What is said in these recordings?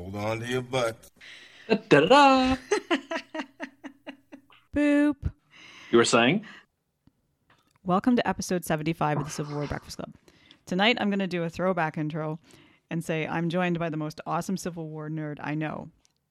Hold on to your butts. Da-da-da. Boop. You were saying? Welcome to episode 75 of the Civil War Breakfast Club. Tonight I'm going to do a throwback intro and say I'm joined by the most awesome Civil War nerd I know.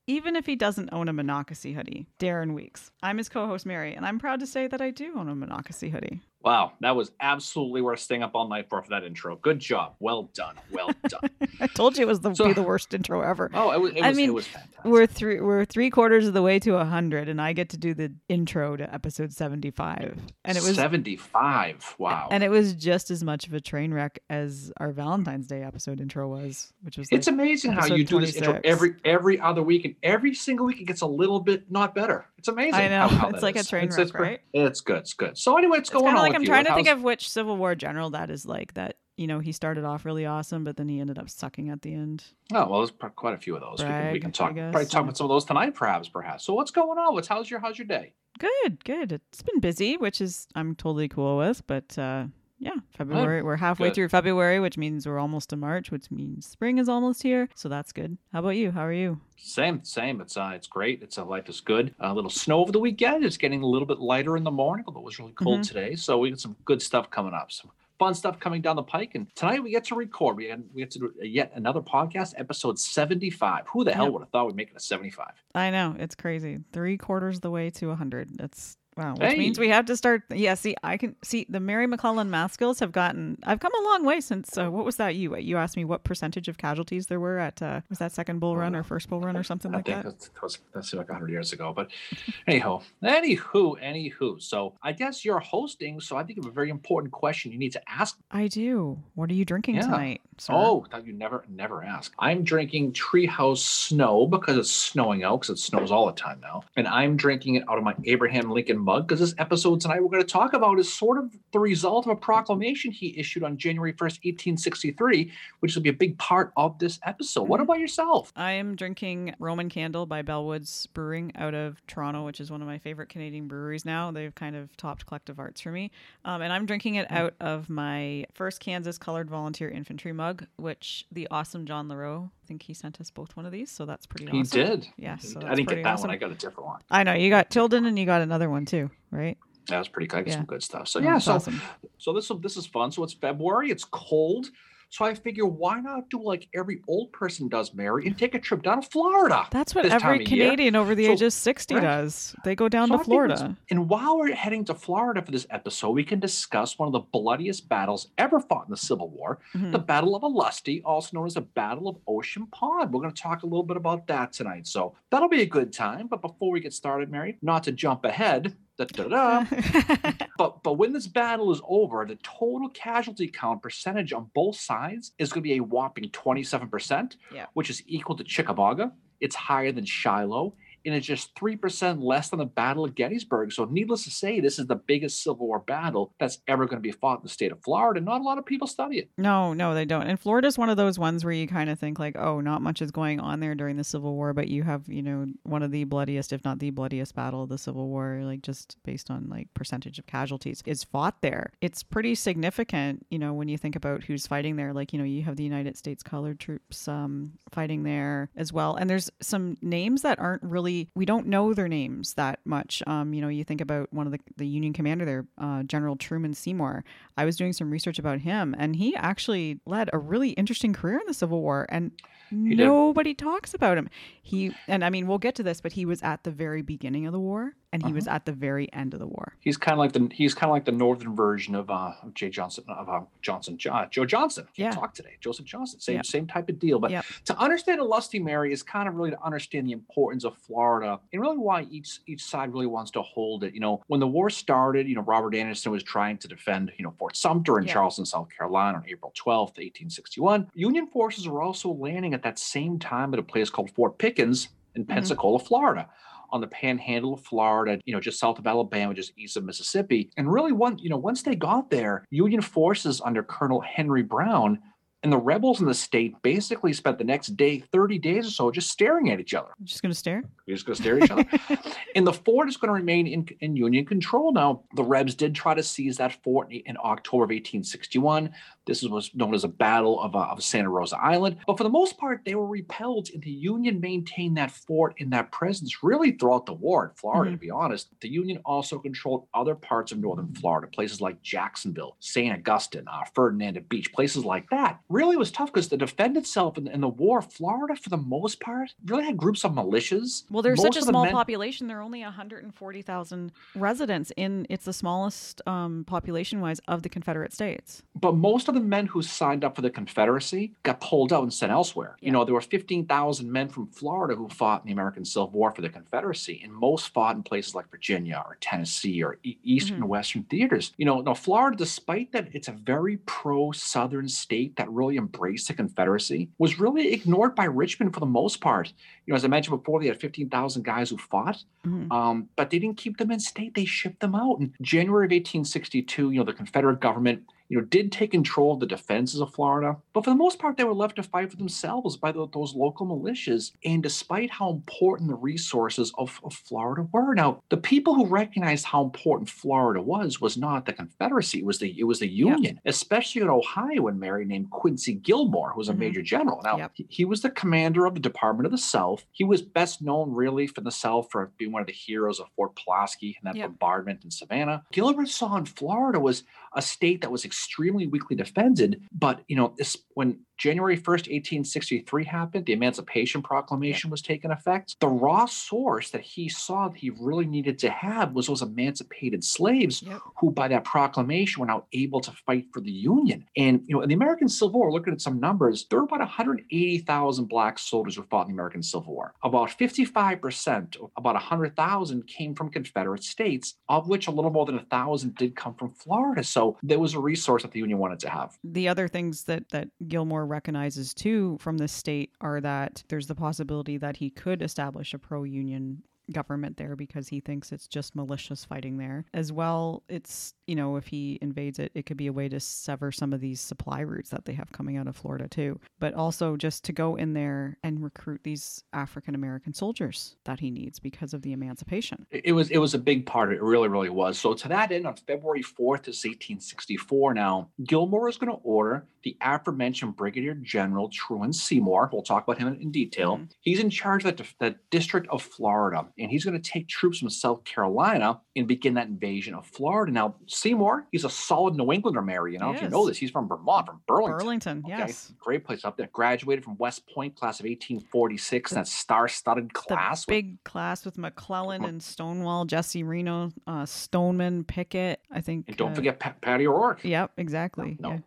Even if he doesn't own a Monocacy hoodie, Darren Weeks. I'm his co host, Mary, and I'm proud to say that I do own a Monocacy hoodie. Wow, that was absolutely worth staying up all night for for that intro. Good job. Well done. Well done. I told you it was the, So- be the worst intro ever. oh, it was, it I was, mean, it was fantastic. We're three we're three quarters of the way to hundred, and I get to do the intro to episode seventy five, and it was 75. Wow. and it was just as much of a train wreck as our Valentine's Day episode intro was, which was it's amazing how you do this intro every every other week, and every single week it gets a little bit not better. It's amazing. I know. how- how It's like a train It's- wreck, it's right? It's good. It's good. So anyway, what's it's going on like I'm you? trying to think of which Civil War general that is like that. You know, he started off really awesome, but then he ended up sucking at the end. Oh well, there's quite a few of those. we can, we can talk. Probably talk about some of those tonight, perhaps. Perhaps. So what's going on? What's how's your how's your day? Good, good. It's been busy, which is I'm totally cool with. But uh, yeah, February. We're halfway Good. through February, which means we're almost to March, which means spring is almost here. So that's good. How about you? How are you? Same, same. It's uh, it's great. It's uh, life is good. a little snow over the weekend. It's getting a little bit lighter in the morning, although it was really cold Mhm. today. So we got some good stuff coming up. Some fun stuff coming down the pike. And tonight we get to record. We get, we get to do yet another podcast, episode seventy five. Who the hell would have thought we'd make it a seventy five? I know it's crazy. Three quarters of the way to hundred. That's wow. Which means we have to start. Yeah. See, I can see the Mary McClellan math skills have gotten. I've come a long way since. Uh, what was that? You you asked me what percentage of casualties there were at uh, was that second bull run or first bull run or something I like think that? that's, that was that's like hundred years ago. But anyhow, anywho, anywho. So I guess you're hosting. So I think of a very important question you need to ask I do. What are you drinking Yeah. tonight? Sir? Oh, that you never never ask. I'm drinking Treehouse Snow because it's snowing out because it snows all the time now, and I'm drinking it out of my Abraham Lincoln mug because this episode tonight we're going to talk about is sort of the result of a proclamation he issued on January 1st, 1863, which will be a big part of this episode. What Mhm. about yourself? I am drinking Roman Candle by Bellwoods Brewing out of Toronto, which is one of my favorite Canadian breweries now. They've kind of topped collective arts for me. Um, and I'm drinking it out of my first Kansas Colored Volunteer Infantry mug, which the awesome John LaRoe, think he sent us both one of these. So that's pretty nice. He awesome. did. Yeah, He- so I didn't get that awesome. one. I got a different one. I know. You got Tilden and you got another one too, right? That was pretty good. I got Yeah. some good stuff. So Oh, yeah, so awesome. So this this is fun. So it's February. It's cold. So I figure why not do like every old person does, Mary, and take a trip down to Florida. That's what every. Canadian over the So- age of 60 right. does. They go down So to it's- Florida. And while we're heading to Florida for this episode, we can discuss one of the bloodiest battles ever fought in the Civil War, Mhm. the Battle of Olustee, also known as the Battle of Ocean Pond. We're going to talk a little bit about that tonight. So that'll be a good time. But before we get started, Mary, not to jump ahead, da-da-da, But but when this battle is over, the total casualty count percentage on both sides is going to be a whopping 27%, Yeah. which is equal to Chickamauga. It's higher than Shiloh, and it's just 3% less than the Battle of Gettysburg. So needless to say, this is the biggest Civil War battle that's ever going to be fought in the state of Florida. Not a lot of people study it. No, no, they don't. And Florida's one of those ones where you kind of think like, oh, not much is going on there during the Civil War, but you have, you know, one of the bloodiest, if not the bloodiest battle of the Civil War, like just based on like percentage of casualties, is fought there. It's pretty significant, you know, when you think about who's fighting there. Like, you know, you have the United States colored troops um, fighting there as well. And there's some names that aren't really, we don't know their names that much. Um, you know, you think about one of the, the Union commander there, uh, General Truman Seymour. I was doing some research about him, and he actually led a really interesting career in the Civil War, and nobody talks about him. He and I mean, we'll get to this, but he was at the very beginning of the war, and he was Uh-huh. at the very end of the war. He's kind of like the he's kind of like the northern version of uh of Jay Johnson of uh, Johnson Jo- Joe Johnston. Yeah. talk today. Joseph Johnston. Same Yep. same type of deal. But Yep. to understand Olustee Mary is kind of really to understand the importance of Florida and really why each each side really wants to hold it. You know, when the war started, you know Robert Anderson was trying to defend you know Fort Sumter in. Charleston, South Carolina, on April twelfth, eighteen sixty one. Union forces were also landing at that same time at a place called Fort Pickens in Mm-hmm. Pensacola, Florida on the panhandle of Florida, you know, just south of Alabama, just east of Mississippi. And really, one, you know, once they got there, Union forces under Colonel Henry Brown And the rebels in the state basically spent the next day, 30 days or so, just staring at each other. Just going to stare? We're just going to stare at each other. and the fort is going to remain in, in Union control. Now, the Rebs did try to seize that fort in, in October of 1861. This was known as a Battle of, uh, of Santa Rosa Island. But for the most part, they were repelled, and the Union maintained that fort and that presence really throughout the war in Florida, Mhm. to be honest. The Union also controlled other parts of northern Florida, places like Jacksonville, St. Augustine, uh, Fernandina Beach, places like that. Really was tough because to defend itself in, in the war, Florida, for the most part, really had groups of militias. Well, there's Most such a the small men- population. There are only 140,000 residents in. It's the smallest um, population-wise of the Confederate States. But most of the men who signed up for the Confederacy got pulled out and sent elsewhere. Yeah. You know, there were 15,000 men from Florida who fought in the American Civil War for the Confederacy, and most fought in places like Virginia or Tennessee or e- Eastern Mhm. and Western theaters. You know, now Florida, despite that it's a very pro Southern state that really embraced the Confederacy, was really ignored by Richmond for the most part. You know, as I mentioned before, they had 15,000 guys who fought. Mhm. Um, but they didn't keep them in state. They shipped them out. In January of 1862, you know, the Confederate government, you know, did take control of the defenses of Florida. But for the most part, they were left to fight for themselves by tho- those local militias. And despite how important the resources of, of Florida were, now the people who recognized how important Florida was was not the Confederacy. It was the it was the Yeah. Union, especially in Ohio, and Mary named Quincy Gillmore, who was a Mhm. major general. Now Yep. he, he was the commander of the Department of the South. He was best known really for the South for being one of the heroes of Fort Pulaski and that Yep. bombardment in Savannah. Gilbert saw in Florida was a state that was extremely weakly defended. But you know, when January 1st, 1863 happened, the Emancipation Proclamation was taken effect. The raw source that he saw that he really needed to have was those emancipated slaves Yep. who by that proclamation were now able to fight for the Union. And you know, in the American Civil War, looking at some numbers, there were about 180,000 black soldiers who fought in the American Civil War. About 55%, about 100,000 came from Confederate states, of which a little more than a thousand did come from Florida. So there was a resource that the Union wanted to have. The other things that that Gillmore recognizes too from this state are that there's the possibility that he could establish a pro-union government there because he thinks it's just militias fighting there. As well, it's, you know, if he invades it, it could be a way to sever some of these supply routes that they have coming out of Florida too. But also just to go in there and recruit these African American soldiers that he needs because of the emancipation. It was it was a big part. It really, really was. So to that end, on February 4th, this is 1864 now, Gillmore is going to order the aforementioned Brigadier General Truman Seymour. We'll talk about him in detail. Mhm. He's in charge of the, the District of Florida, and he's going to take troops from South Carolina and begin that invasion of Florida. Now, Seymour, he's a solid New Englander, Mary. You know, if you know this, he's from Vermont, from Burlington. Burlington, Okay, yes. great place up there. Graduated from West Point, class of 1846, that star-studded class. The with- big class with McClellan and Stonewall, Jesse Reno, uh, Stoneman, Pickett. I think. and don't uh, forget Pat, Patty O'Rourke. Yep, exactly. No, yeah.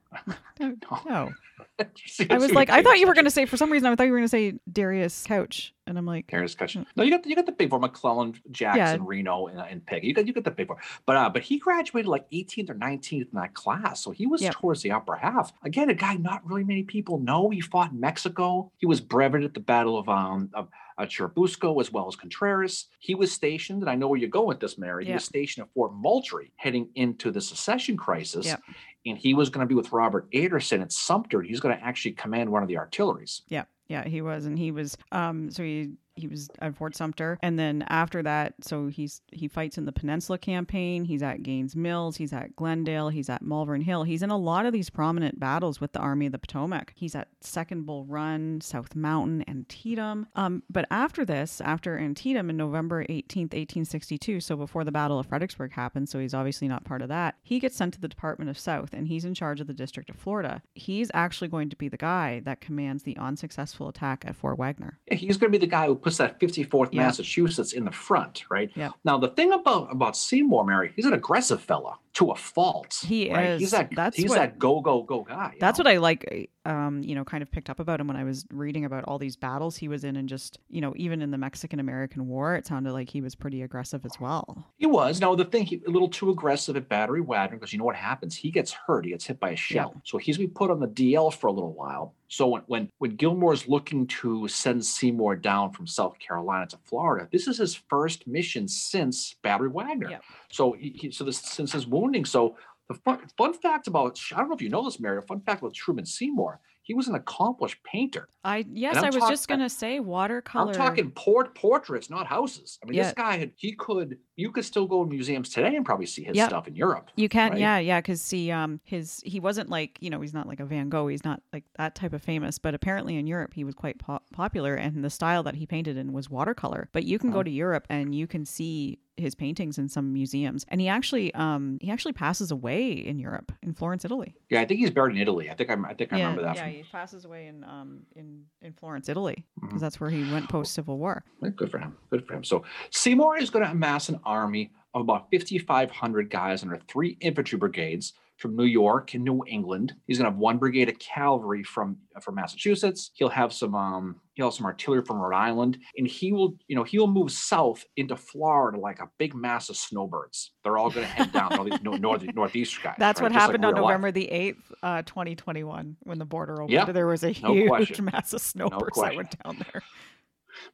No, no. I was like, I thought you were going to say for some reason I thought you were going to say Darius Couch, and I'm like, Darius Cutchin. Mm. No, you got you got the big four: McClellan, Jackson, Reno, and, and Peggy. You got you got the big four. But uh, but he graduated like 18th or 19th in that class, so he was Yep. towards the upper half. Again, a guy not really many people know. He fought in Mexico. He was brevetted at the Battle of um of uh, Churubusco as well as Contreras. He was stationed, and I know where you're going with this, Mary. He was stationed at Fort Moultrie, heading into the secession crisis. Yep. And he was going to be with Robert Anderson at Sumter. He's going to actually command one of the artilleries. yeah, yeah, he was, and he was, um, so he he was at Fort Sumter, and then after that, so he's he fights in the Peninsula Campaign. He's at Gaines Mills. He's at Glendale. He's at Malvern Hill. He's in a lot of these prominent battles with the Army of the Potomac. He's at Second Bull Run, South Mountain, Antietam. Um, but after this, after Antietam in November 18th, 1862, so before the Battle of Fredericksburg happened, so he's obviously not part of that. He gets sent to the Department of South, and he's in charge of the District of Florida. He's actually going to be the guy that commands the unsuccessful attack at Fort Wagner. He's going to be the guy who puts that 54th Yeah. Massachusetts in the front, right? Yeah. Now the thing about about Seymour, Mary, he's an aggressive fella to a fault. He right? is. He's that. That's he's what- that go go go guy. That's know? what I like, um, you know, kind of picked up about him when I was reading about all these battles he was in, and just, you know, even in the Mexican American War, it sounded like he was pretty aggressive as well. He was. Now the thing, he, a little too aggressive at Battery Wagner because you know what happens? He gets hurt. He gets hit by a shell. So he's been put on the DL for a little while. So when when when Gillmore's looking to send Seymour down from South Carolina to Florida, this is his first mission since Battery Wagner. Yeah. So he, so this since his wounding. So the fun, fun fact about I don't know if you know this, Mary. A fun fact about Truman Seymour. he was an accomplished painter. I yes, I'm was just gonna say watercolor. I'm talking port portraits, not houses. I mean, Yeah. this guy had he could you could still go to museums today and probably see his Yep. stuff in Europe. You can, right? yeah, yeah, because see, um, his he wasn't like you know he's not like a Van Gogh, he's not like that type of famous, but apparently in Europe he was quite po- popular, and the style that he painted in was watercolor. But you can Uh-huh. go to Europe and you can see his paintings in some museums, and he actually, um, he actually passes away in Europe, in Florence, Italy. Yeah, I think he's buried in Italy. I think I'm, I think I yeah, remember that. yeah, from, he passes away in um in in Florence, Italy, because Mhm. that's where he went post Civil War. Good for him. Good for him. So Seymour is going to amass an army of about 5,500 guys under three infantry brigades from New York and New England. He's going to have one brigade of cavalry from from Massachusetts. He'll have some um he'll have some artillery from Rhode Island, and he will you know he'll move south into Florida like a big mass of snowbirds. They're all going to head down all these no- north northeast guys. That's right? what Just like happened on real life. November the 8th, uh, 2021, when the border opened. There was a huge question. mass of snowbirds that went down there.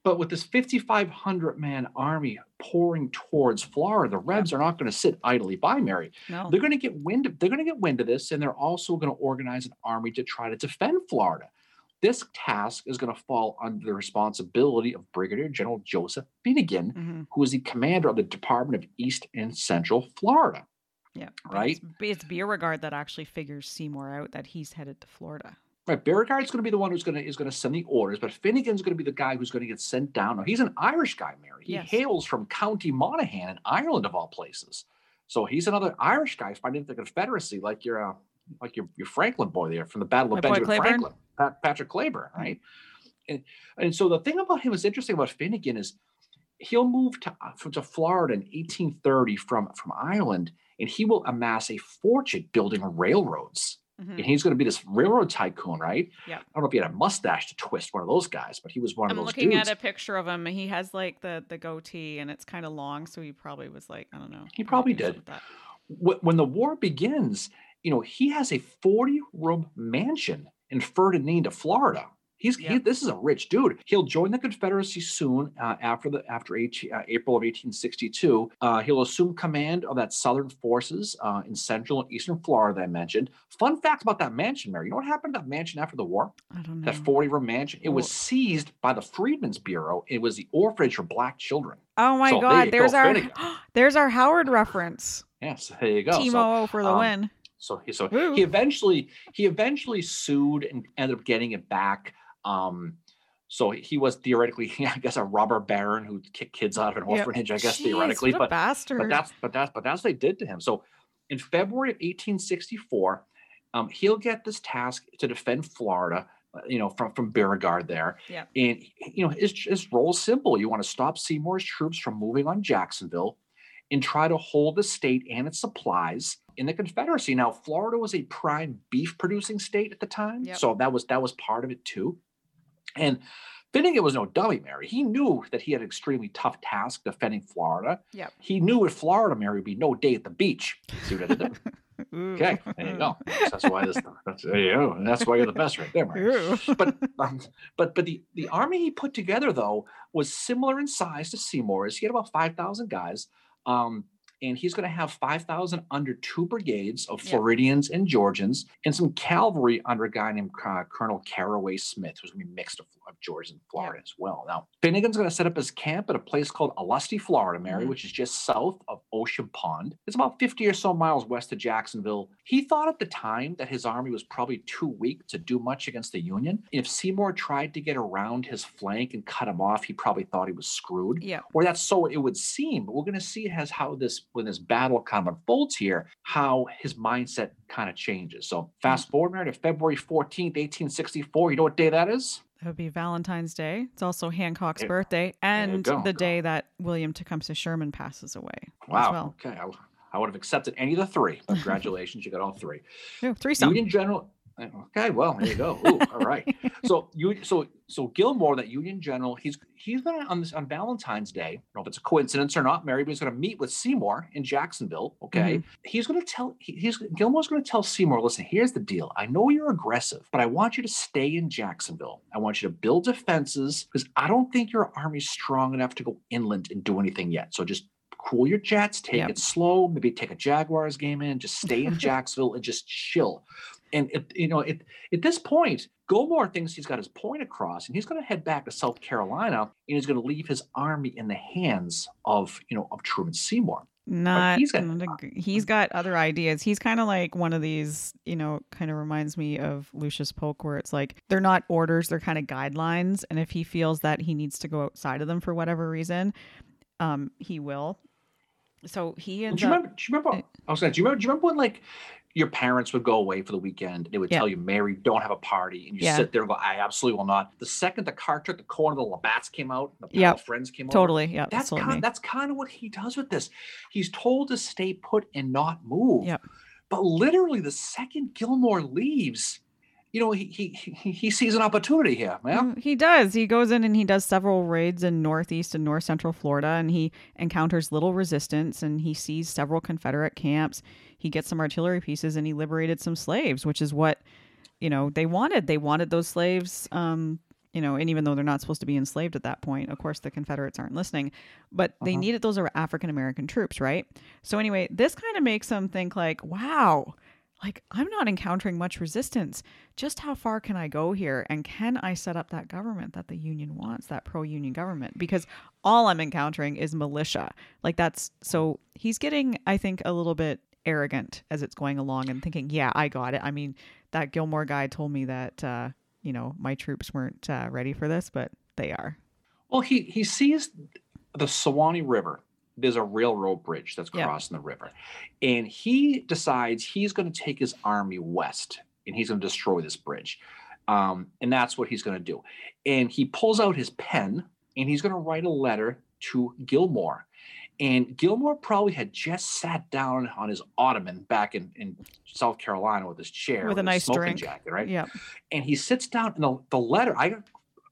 But with this 5,500 man army pouring towards Florida, the Rebs are not going to sit idly by, Mary. No. They're going to get wind. Of, they're going to get wind of this, and they're also going to organize an army to try to defend Florida. This task is going to fall under the responsibility of Brigadier General Joseph Finegan, hmm who is the commander of the Department of East and Central Florida. Yeah. Right? It's, it's Beauregard that actually figures Seymour out that he's headed to Florida. Right, Beauregard's going to be the one who's going to is going to send the orders, but Finegan's going to be the guy who's going to get sent down. Now he's an Irish guy, Mary. He Yes. hails from County Monaghan in Ireland, of all places. So he's another Irish guy fighting the Confederacy, like your uh, like your, your Franklin boy there from the Battle of boy Benjamin? Franklin, Pat, Patrick Cleburne, right? And and so the thing about him is interesting about Finegan is he'll move to uh, to Florida in 1830 from from Ireland, and he will amass a fortune building railroads Mhm. and he's going to be this railroad tycoon, right? Yeah. I don't know if he had a mustache to twist one of those guys, but he was one I'm of those looking dudes. at a picture of him. He has like the the goatee, and it's kind of long, so he probably was like, I don't know. He probably did. that. When the war begins, you know, he has a 40 room mansion in Fernandina, Florida. He's he, this is a rich dude. He'll join the Confederacy soon uh, after the after H, uh, April of 1862. Uh, he'll assume command of that Southern forces uh, in Central and Eastern Florida that I mentioned. Fun fact about that mansion, Mary. You know what happened to that mansion after the war? I don't know. that 40 room mansion. It was seized by the Freedmen's Bureau. It was the orphanage for black children. oh my So God! There's go, our Finegan. there's our Howard reference. Yes, there you go. Team So, for the um, win. so he so Woo. he eventually he eventually sued and ended up getting it back. Um, so he was theoretically, I guess, a robber baron who kicked kids out of an Yep. orphanage. I guess Jeez, theoretically, but bastard. but that's but that's but that's what they did to him. So in February of 1864, um, he'll get this task to defend Florida. uh, You know, from from Beauregard there, Yeah. and you know his his role is simple. You want to stop Seymour's troops from moving on Jacksonville, and try to hold the state and its supplies in the Confederacy. Now, Florida was a prime beef producing state at the time, Yep. so that was that was part of it too. And Finegan was no dummy, Mary. He knew that he had an extremely tough task defending Florida. Yep. He knew if Florida, Mary, would be no day at the beach. See what I did there? Okay, there you go. That's why this. That's, there you go. That's why you're the best right there, Mary. But um, but but the the army he put together though was similar in size to Seymour's. He had about five thousand guys. Um, and he's going to have 5,000 under two brigades of Yeah. Floridians and Georgians, and some cavalry under a guy named uh, Colonel Caraway Smith, who's going to be mixed of, of Georgia and Florida as well. Now, Finegan's going to set up his camp at a place called Olustee, Florida, Mary, Mhm. which is just south of Ocean Pond. It's about 50 or so miles west of Jacksonville. He thought at the time that his army was probably too weak to do much against the Union. If Seymour tried to get around his flank and cut him off, he probably thought he was screwed Yeah. or that's so it would seem. But we're going to see as how this when this battle kind of unfolds here, how his mindset kind of changes. So fast forward Mary, to February fourteenth, eighteen sixty four. You know what day that is? That would be Valentine's Day. It's also Hancock's Yeah. birthday and go. the day that William Tecumseh Sherman passes away. as Wow. well. Okay, I, I would have accepted any of the three. Congratulations, you got all three. No, threesome. Union General. Okay, well there you go. Ooh, all right. So you so so Gillmore, that Union General, he's he's gonna on this on Valentine's Day. I don't know if it's a coincidence or not, Mary, but he's gonna meet with Seymour in Jacksonville. Okay. Mm-hmm. He's gonna tell he, he's Gillmore's gonna tell Seymour, listen, here's the deal. I know you're aggressive, but I want you to stay in Jacksonville. I want you to build defenses because I don't think your army's strong enough to go inland and do anything yet. So just cool your jets, take Yep. it slow, maybe take a Jaguars game in, just stay in Jacksonville and just chill. And it, you know, it, at this point, Gillmore thinks he's got his point across, and he's going to head back to South Carolina, and he's going to leave his army in the hands of, you know, of Truman Seymour. Not, he's got- not agree- he's got other ideas. He's kind of like one of these, you know, kind of reminds me of Lucius Polk, where it's like they're not orders, they're kind of guidelines. And if he feels that he needs to go outside of them for whatever reason, um, he will. So he ends do you up. remember? Do you remember? I was saying, do you remember? Do you remember when like your parents would go away for the weekend? They would Yeah. tell you, "Mary, don't have a party," and you Yeah. sit there and go, "I absolutely will not." The second the car took the corner, of the Labatt's came out, the Yep. friends came. Totally, yeah, That's that's kind. That's kind of what he does with this. He's told to stay put and not move. Yep. But literally, the second Gillmore leaves, you know, he he he, sees an opportunity here, man. Mm, He does. He goes in and he does several raids in northeast and north central Florida, and he encounters little resistance and he sees several Confederate camps. He gets some artillery pieces and he liberated some slaves, which is what you know they wanted. They wanted those slaves. Um, you know, and even though they're not supposed to be enslaved at that point, of course the Confederates aren't listening, but they Uh-huh. needed those are African American troops, right? So anyway, this kind of makes them think like, wow, like I'm not encountering much resistance. Just how far can I go here? And can I set up that government that the union wants, that pro union government? Because all I'm encountering is militia. Like that's so he's getting, I think, a little bit arrogant as it's going along and thinking, yeah, I got it. I mean, that Gillmore guy told me that, uh, you know, my troops weren't uh, ready for this, but they are. Well, he he sees the Suwannee River. There's a railroad bridge that's Yeah. crossing the river, and he decides he's going to take his army west and he's going to destroy this bridge, um, and that's what he's going to do. And he pulls out his pen and he's going to write a letter to Gillmore. And Gillmore probably had just sat down on his ottoman back in, in South Carolina with his chair With a nice smoking drink. jacket, right? Yeah. and he sits down and the, the letter i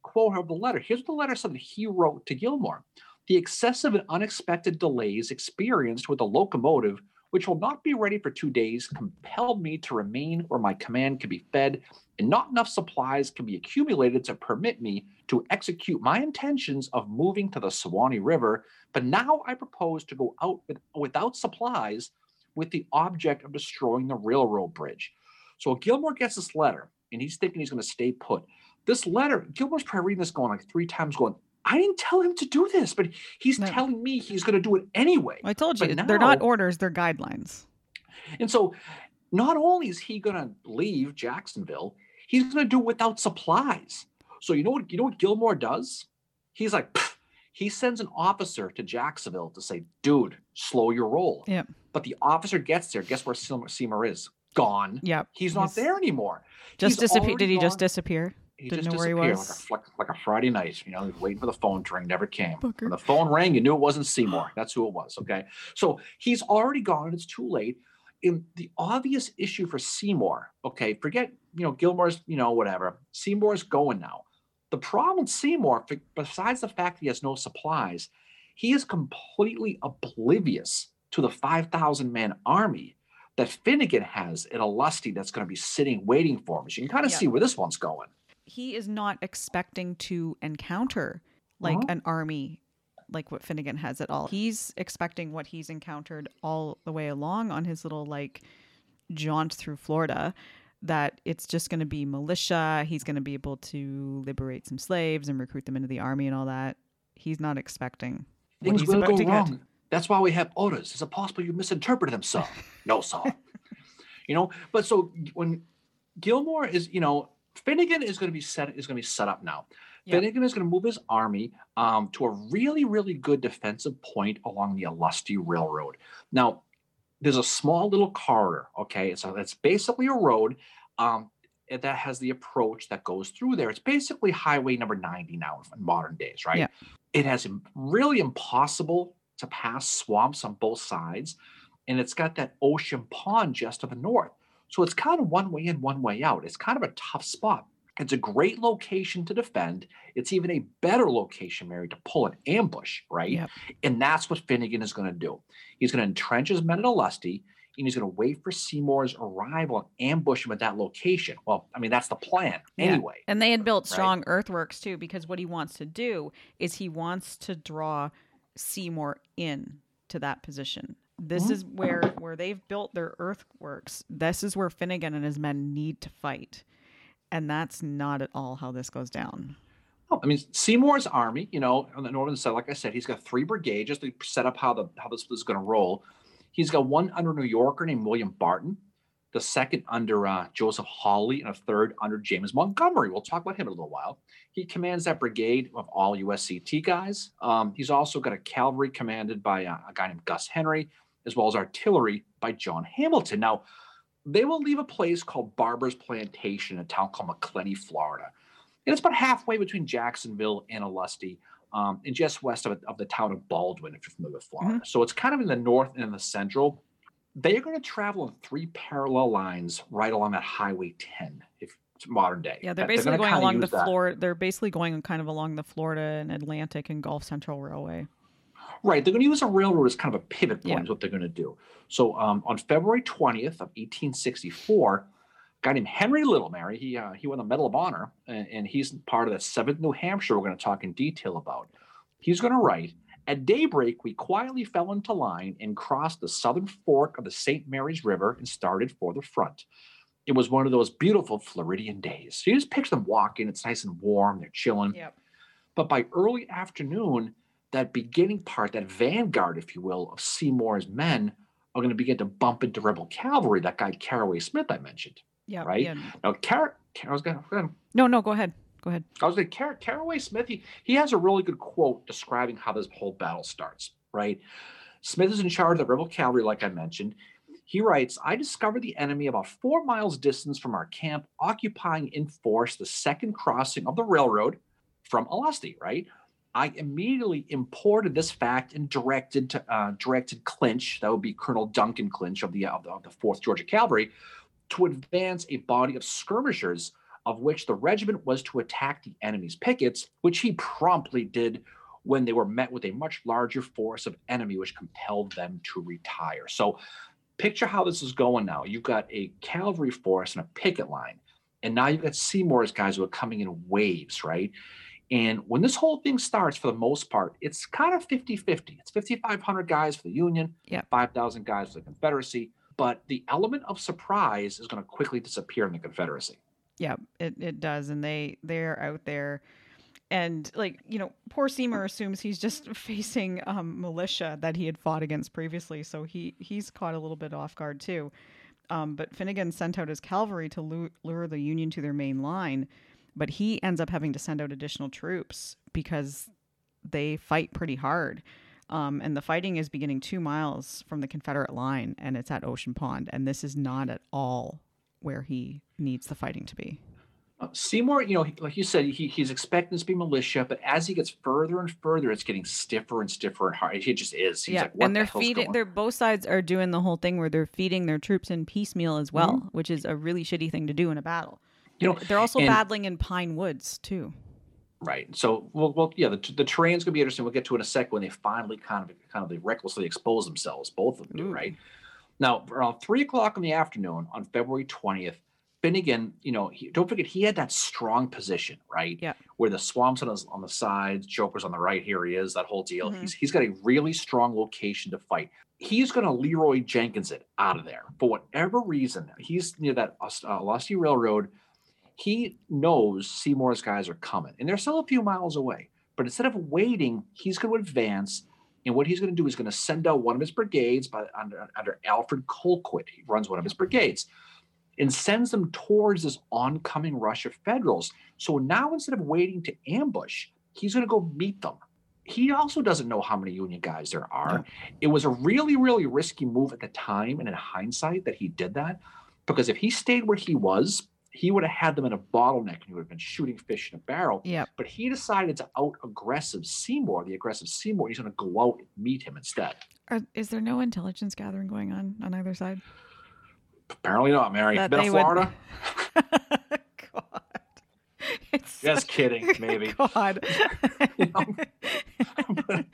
quote her the letter here's the letter said that he wrote to gillmore the excessive and unexpected delays experienced with the locomotive which will not be ready for two days compelled me to remain where my command can be fed and not enough supplies can be accumulated to permit me to execute my intentions of moving to the Suwannee River. But now I propose to go out with, without supplies with the object of destroying the railroad bridge. So Gillmore gets this letter and he's thinking he's going to stay put. This letter, Gillmore's probably reading this going like three times, going, I didn't tell him to do this, but he's No. telling me he's going to do it anyway. I told you, But they're not orders, they're guidelines. And so not only is he going to leave Jacksonville, he's going to do it without supplies. So you know what you know what Gillmore does? He's like "Pff," he sends an officer to Jacksonville to say, "Dude, slow your roll." Yep. But the officer gets there. Guess where Seymour is? Gone. Yep. He's not He's there anymore. Just disappeared. Did he just disappear? He Didn't just know where he was. like a, like, like a Friday night. You know, waiting for the phone to ring, never came. Booker. When the phone rang, you knew it wasn't Seymour. That's who it was. Okay. So he's already gone and it's too late. And the obvious issue for Seymour, okay, forget, you know, Gillmore's, you know, whatever. Seymour's going now. The problem with Seymour, besides the fact he has no supplies, he is completely oblivious to the 5,000 man army that Finegan has in Olustee that's going to be sitting waiting for him. So you can kind of Yeah. see where this one's going. He is not expecting to encounter like Uh-huh. an army like what Finegan has at all. He's expecting what he's encountered all the way along on his little like jaunt through Florida that it's just going to be militia. He's going to be able to liberate some slaves and recruit them into the army and all that. He's not expecting Things will go get. wrong. That's why we have orders. Is it possible you misinterpreted them, sir? no, sir. you know, but so when Gillmore is, you know, Finegan is going to be set is going to be set up now. Yeah. Finegan is going to move his army um, to a really, really good defensive point along the Olustee Railroad. Now, there's a small little corridor. Okay, so it's basically a road um, that has the approach that goes through there. It's basically Highway Number 90 now in modern days, right? Yeah. It has really impossible to pass swamps on both sides, and it's got that ocean pond just to the north. So it's kind of one way in, one way out. It's kind of a tough spot. It's a great location to defend. It's even a better location, Mary, to pull an ambush, right? Yep. And that's what Finegan is going to do. He's going to entrench his men at Olustee, and he's going to wait for Seymour's arrival and ambush him at that location. Well, I mean, that's the plan Yeah. anyway. And they had built Right. strong earthworks too, because what he wants to do is he wants to draw Seymour in to that position. This Mhm. is where where they've built their earthworks. This is where Finegan and his men need to fight. And that's not at all how this goes down. Oh, I mean, Seymour's army, you know, on the northern side, like I said, he's got three brigades just to set up how the how this is going to roll. He's got one under New Yorker named William Barton, the second under uh, Joseph Hawley, and a third under James Montgomery. We'll talk about him in a little while. He commands that brigade of all USCT guys. Um, he's also got a cavalry commanded by uh, a guy named Gus Henry, as well as artillery by John Hamilton. Now, they will leave a place called Barber's Plantation, a town called Macclenny, Florida. And it's about halfway between Jacksonville and Olustee, um, and just west of, of the town of Baldwin, if you're familiar with Florida. So it's kind of in the north and in the central. They are going to travel in three parallel lines right along that Highway 10, if it's modern day. Yeah, they're basically gonna going along the. Florida. They're basically going kind of along the Florida and Atlantic and Gulf Central Railway. Right. They're going to use a railroad as kind of a pivot point, Yeah. is what they're going to do. So um, on February 20th of 1864, a guy named Henry Littlemary, he, uh, he won the Medal of Honor, and, and he's part of the 7th New Hampshire we're going to talk in detail about. He's going to write, at daybreak, we quietly fell into line and crossed the southern fork of the St. Mary's River and started for the front. It was one of those beautiful Floridian days. So you just picture them walking. It's nice and warm. They're chilling. Yep. But by early afternoon, that beginning part, that vanguard, if you will, of Seymour's men are going to begin to bump into rebel cavalry. That guy Caraway Smith I mentioned. Yeah. Right? Yeah. Now, Car- Car- I was going to. No, no, go ahead. Go ahead. I was going to Car- Caraway Smith. He, he has a really good quote describing how this whole battle starts. Right. Smith is in charge of the rebel cavalry, like I mentioned. He writes, I discovered the enemy about four miles distance from our camp, occupying in force the second crossing of the railroad from Olustee, right? I immediately imported this fact and directed to, uh, directed Clinch, that would be Colonel Duncan Clinch of the, of the of the Fourth Georgia Cavalry, to advance a body of skirmishers, of which the regiment was to attack the enemy's pickets, which he promptly did when they were met with a much larger force of enemy, which compelled them to retire. So, picture how this is going now. You've got a cavalry force and a picket line, and now you've got Seymour's guys who are coming in waves, right? And when this whole thing starts, for the most part, it's kind of 50 50. It's 5,500 guys for the Union, Yep. 5,000 guys for the Confederacy. But the element of surprise is going to quickly disappear in the Confederacy. Yeah, it, it does. And they they're out there and like, you know, poor Seymour assumes he's just facing um militia that he had fought against previously. So he he's caught a little bit off guard too. Um, but Finegan sent out his cavalry to lure the Union to their main line, but he ends up having to send out additional troops because they fight pretty hard. Um, and the fighting is beginning two miles from the Confederate line, and it's at Ocean Pond. And this is not at all where he needs the fighting to be. Uh, Seymour, you know, he- like you said, he, he's expecting this to be militia, but as he gets further and further, it's getting stiffer and stiffer and hard. He just is. He's yeah, like, what and they're hell's feeding. They're both sides are doing the whole thing where they're feeding their troops in piecemeal as well, which is a really shitty thing to do in a battle. You know, they're also and- battling in pine woods too. Right. So, well, well yeah, the, the terrain's gonna be interesting. We'll get to it in a sec when they finally kind of kind of they recklessly expose themselves. Both of them do, Ooh. right? Now, around three o'clock in the afternoon on February twentieth, Finegan, you know, he, don't forget he had that strong position, right? Yeah. Where the swamps on, his, on the sides, Joker's on the right. Here he is. That whole deal. Mhm. He's he's got a really strong location to fight. He's going to Leroy Jenkins it out of there for whatever reason. He's near that uh, Lusty Railroad. He knows Seymour's guys are coming, and they're still a few miles away. But instead of waiting, he's going to advance. And what he's going to do is going to send out one of his brigades by, under, under Alfred Colquitt. He runs one of his brigades and sends them towards this oncoming rush of Federals. So now instead of waiting to ambush, he's going to go meet them. He also doesn't know how many Union guys there are. It was a really, really risky move at the time, and in hindsight, that he did that because if he stayed where he was, he would have had them in a bottleneck and he would have been shooting fish in a barrel. Yeah, But he decided to out aggressive Seymour, the aggressive Seymour. He's going to go out and meet him instead. Are, is there no intelligence gathering going on on either side? Apparently not, Mary. That Been to would- Florida? God, it's Just kidding, maybe. God. You know? but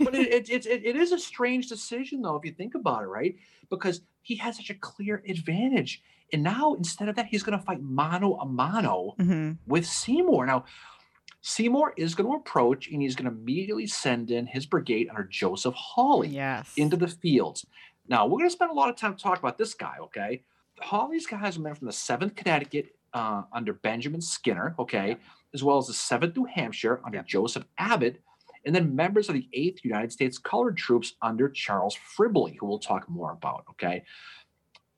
but it, it, it, it is a strange decision, though, if you think about it, right? Because he has such a clear advantage. And now, instead of that, he's going to fight mano a mano Mhm. with Seymour. Now, Seymour is going to approach and he's going to immediately send in his brigade under Joseph Hawley Yes. into the fields. Now, we're going to spend a lot of time talking about this guy, okay? Hawley's guys are men from the 7th Connecticut uh, under Benjamin Skinner, okay, as well as the 7th New Hampshire under Yep. Joseph Abbott, and then members of the 8th United States Colored Troops under Charles Fribley, who we'll talk more about, okay?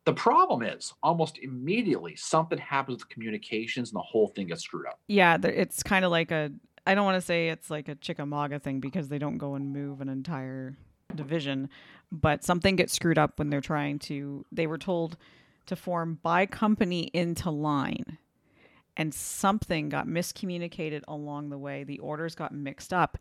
The problem is, almost immediately, something happens with communications and the whole thing gets screwed up. yeah, it's kind of like a. I don't want to say it's like a Chickamauga thing because they don't go and move an entire division, but something gets screwed up when they're trying to. They were told to form by company into line, and something got miscommunicated along the way. The orders got mixed up,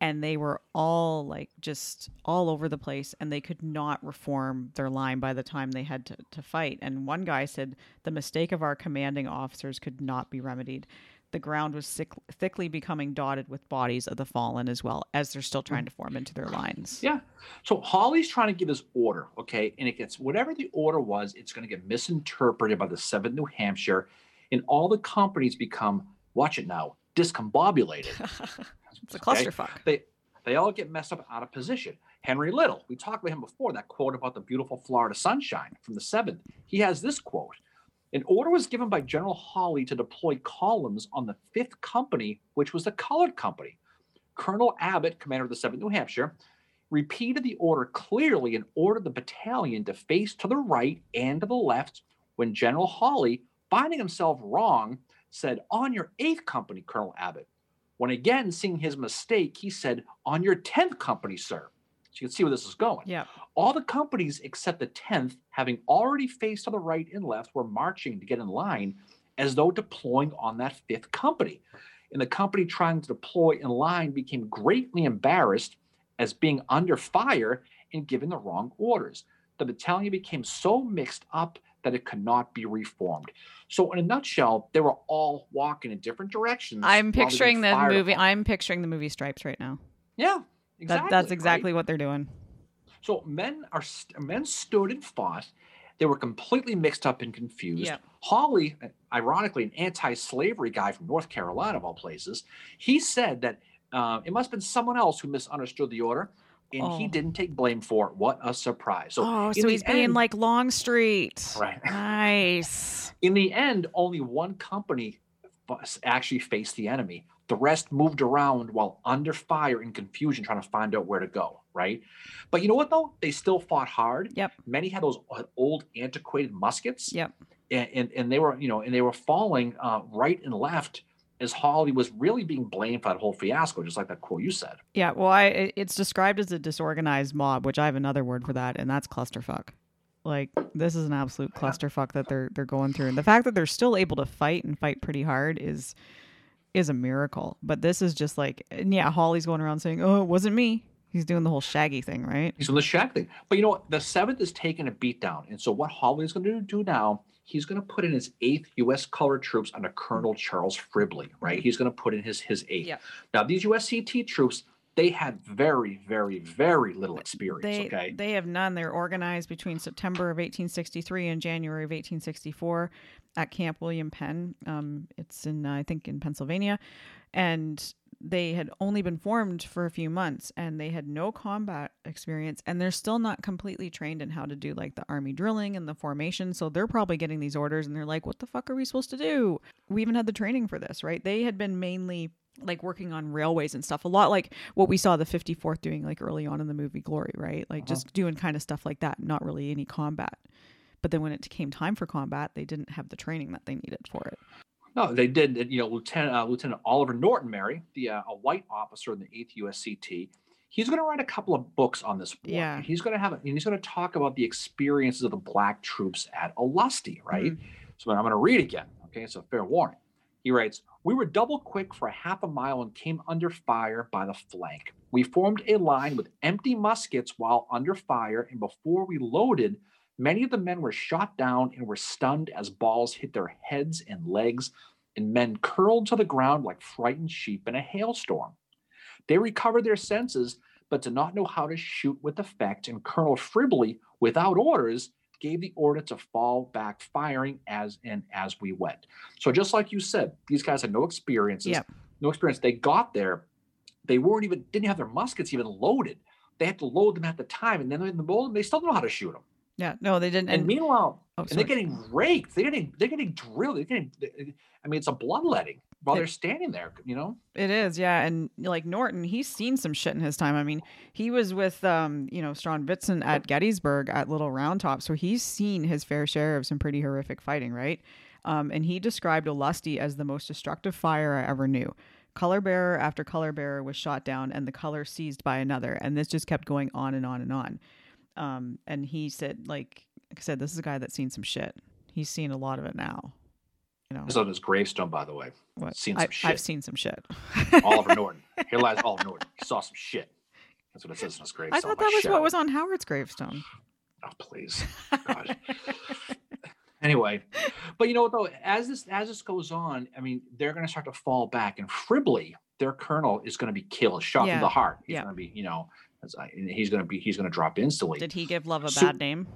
and they were all like just all over the place, and they could not reform their line by the time they had to, to fight. And one guy said the mistake of our commanding officers could not be remedied the ground was sick, thickly becoming dotted with bodies of the fallen as well as they're still trying to form into their mm. lines. Yeah. So Hawley's trying to give his order, okay, and it gets whatever the order was, it's going to get misinterpreted by the Seventh New Hampshire, and all the companies become watch it now discombobulated. it's a Okay? clusterfuck. They they all get messed up out of position. Henry Little, we talked about him before. That quote about the beautiful Florida sunshine from the seventh. He has this quote. An order was given by General Hawley to deploy columns on the fifth company, which was the colored company. Colonel Abbott, commander of the 7th New Hampshire, repeated the order clearly and ordered the battalion to face to the right and to the left when General Hawley, finding himself wrong, said, On your 8th company, Colonel Abbott. When again seeing his mistake, he said, On your 10th company, sir. So you can see where this is going. Yeah. All the companies except the 10th, having already faced to the right and left, were marching to get in line as though deploying on that fifth company. And the company trying to deploy in line became greatly embarrassed as being under fire and given the wrong orders. The battalion became so mixed up that it could not be reformed. So, in a nutshell, they were all walking in different directions. I'm while they were picturing the movie. upon. I'm picturing the movie Stripes right now. Yeah, That, exactly. that's right? exactly what they're doing. So men are st- men stood and fought. They were completely mixed up and confused. Yeah. Hawley, ironically, an anti-slavery guy from North Carolina of all places, he said that uh, it must have been someone else who misunderstood the order, and he Oh. didn't take blame for it. What a surprise! So oh, so he's being end- like Longstreet. right. Nice. In the end, only one company actually faced the enemy. The rest moved around while under fire and confusion, trying to find out where to go. Right. But you know what, though? They still fought hard. Yep. Many had those uh, old, antiquated muskets. Yep. And, and, and they were, you know, and they were falling uh, right and left as Hawley was really being blamed for that whole fiasco, just like that quote you said. Yeah. Well, I it's described as a disorganized mob, which I have another word for that, and that's clusterfuck. Like this is an absolute clusterfuck that they're they're going through, and the fact that they're still able to fight and fight pretty hard is is a miracle. But this is just like, and yeah, Hawley's going around saying, "Oh, it wasn't me." He's doing the whole shaggy thing, right? He's on the shack thing. But you know what? The seventh is taking a beat down. And so what Hawley is going to do now, he's going to put in his eighth U.S. colored troops under Colonel Charles Fribley, right? He's going to put in his his eighth. Yeah. Now these USCT troops, they had very, very, very little experience. They okay. they have none. They're organized between September of 1863 and January of 1864 at Camp William Penn. Um, it's in uh, I think in Pennsylvania, and they had only been formed for a few months and they had no combat experience and they're still not completely trained in how to do like the army drilling and the formation. So they're probably getting these orders and they're like what the fuck are we supposed to do? We even had the training for this right? They had been mainly like working on railways and stuff a lot like what we saw the 54th doing like early on in the movie glory right? Like Uh-huh. just doing kind of stuff like that not really any combat. But then when it came time for combat they didn't have the training that they needed for it No, they did. You know, Lieutenant uh, Lieutenant Oliver Norton, Mary, the uh, a white officer in the Eighth USCT. He's going to write a couple of books on this war. Yeah. He's going to have. And he's going to talk about the experiences of the black troops at Olustee, right? So I'm going to read again. Okay, a fair warning. He writes, We were double quick for a half a mile and came under fire by the flank. We formed a line with empty muskets while under fire, and before we loaded, many of the men were shot down and were stunned as balls hit their heads and legs, and men curled to the ground like frightened sheep in a hailstorm. They recovered their senses, but did not know how to shoot with effect, and Colonel Fribley, without orders, gave the order to fall back firing as and as we went. So just like you said, these guys had no experiences. Yep. no experience. They got there, they weren't even didn't have their muskets even loaded. They had to load them at the time, and then they're in the load they still don't know how to shoot them. Yeah, no, they didn't. And, And, meanwhile, oh, and they're getting raked. They're getting they're getting drilled. They're getting. I mean, it's a bloodletting while It- they're standing there. You know. It is, yeah, and like Norton, he's seen some shit in his time. I mean, he was with, um, you know, Strong Vincent at Gettysburg at Little Round Top, so he's seen his fair share of some pretty horrific fighting, right? Um, and he described Olustee as the most destructive fire I ever knew. Color bearer after color bearer was shot down, and the color seized by another, and this just kept going on and on and on. Um, and he said, like, like I said, this is a guy that's seen some shit. He's seen a lot of it now. You know, It's on his gravestone, by the way. what? seen I, shit. I've seen some shit. Oliver Norton. Here lies Oliver Norton. He saw some shit. That's what it says in his gravestone. I thought that was what was on Howard's gravestone. Oh, please. God. anyway, but you know what though? As this as this goes on, I mean, they're going to start to fall back, and Fribley, their colonel, is going to be killed, shot Yeah. through the heart. He's Yeah. going to be, you know, I, he's going to be, he's going to drop instantly. Did he give love a So- bad name?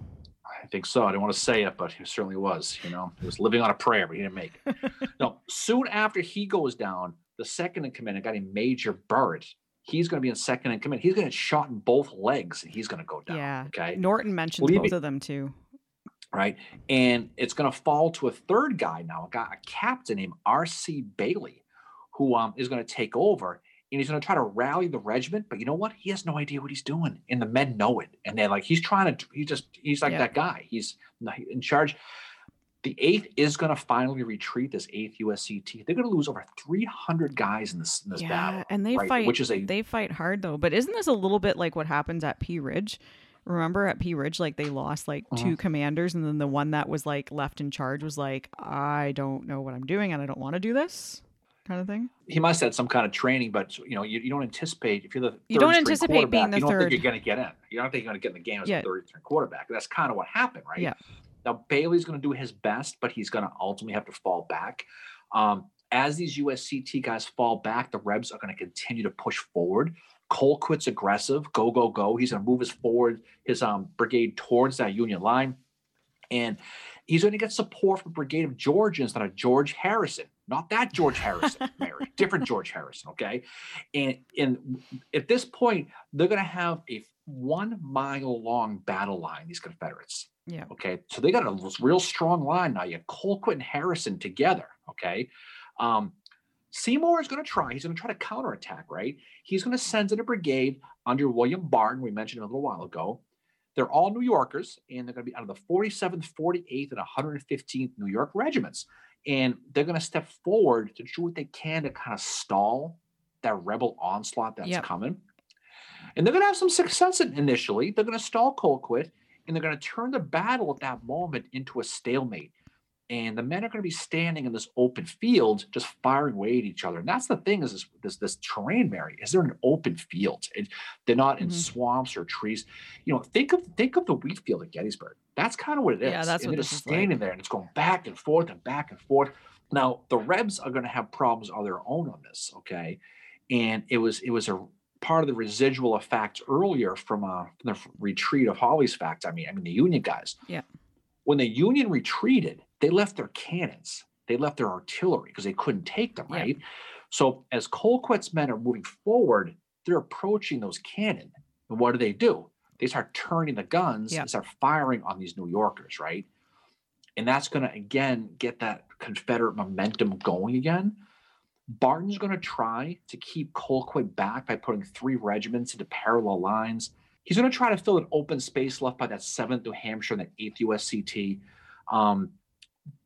I think so. I didn't want to say it, but he certainly was. You know, he was living on a prayer, but he didn't make it. no, soon after he goes down, the second in command, got a guy named Major Burritt, he's going to be in second in command. He's going to get shot in both legs, and he's going to go down. Yeah. Okay. Norton mentions Leave both of them too. right? And it's going to fall to a third guy now, a guy, a captain named R.C. Bailey, who um, is going to take over, and he's going to try to rally the regiment. But you know what? He has no idea what he's doing, and the men know it, and they're like, he's trying to, he just, he's like Yeah. that guy. He's in charge. The eighth is going to finally retreat. This eighth USCT, they're going to lose over 300 guys in this in this yeah, battle, and they right? fight. which is a they fight hard though. But isn't this a little bit like what happens at Pea Ridge? Remember at Pea Ridge, like they lost like Uh-huh. two commanders, and then the one that was like left in charge was like, I don't know what I'm doing, and I don't want to do this, kind of thing. he must have had some kind of training, but you know, you, you don't anticipate if you're the You don't anticipate being the you don't third. think you're going to get in. You don't think you're going to get in the game as Yeah. a third string quarterback. That's kind of what happened, right? Yeah. Now Bailey's going to do his best, but he's going to ultimately have to fall back. Um, as these USCT guys fall back, the Rebs are going to continue to push forward. Colquitt's aggressive, go go go. He's going to move his forward his um, brigade towards that Union line, and he's going to get support from brigade of Georgians that are George Harrison, not that George Harrison, Mary, different George Harrison. Okay, and and at this point, they're going to have a one mile long battle line. These Confederates. Yeah. Okay, so they got a real strong line now. You have Colquitt and Harrison together. Okay, um, Seymour is going to try. He's going to try to counterattack. Right, he's going to send in a brigade under William Barton. We mentioned a little while ago. They're all New Yorkers, and they're going to be out of the 47th, 48th, and 115th New York regiments. And they're going to step forward to do what they can to kind of stall that rebel onslaught that's Yep. coming. And they're going to have some success initially. They're going to stall Colquitt, and they're going to turn the battle at that moment into a stalemate. And the men are going to be standing in this open field, just firing away at each other. And that's the thing is this this, this terrain, Mary, is they're an open field. It, they're not in Mhm. swamps or trees. You know, think of think of the wheat field at Gettysburg. That's kind of what it is. Yeah, that's and what they're just is like. standing there and it's going back and forth and back and forth. Now the Rebs are going to have problems of their own on this, okay? And it was it was a part of the residual effect earlier from, uh, from the retreat of Hawley's fact. I mean, I mean the Union guys. Yeah. When the Union retreated, they left their cannons, they left their artillery because they couldn't take them, Yeah. right? So as Colquitt's men are moving forward, they're approaching those cannon. And what do they do? They start turning the guns Yeah. and start firing on these New Yorkers, right? And that's going to again get that Confederate momentum going again. Barton's going to try to keep Colquitt back by putting three regiments into parallel lines. He's going to try to fill an open space left by that 7th New Hampshire and that 8th USCT. Um,